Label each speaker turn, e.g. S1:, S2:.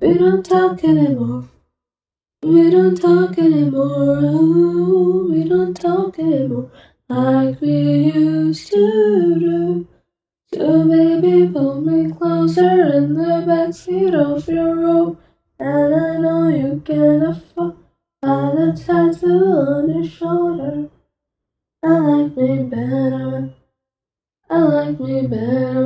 S1: We don't talk anymore. We don't talk anymore. Oh, we don't talk anymore like we used to do. So baby, pull me closer in the backseat of your robe, and I know you can afford by the tattoo on your shoulder. I like me better I like me better.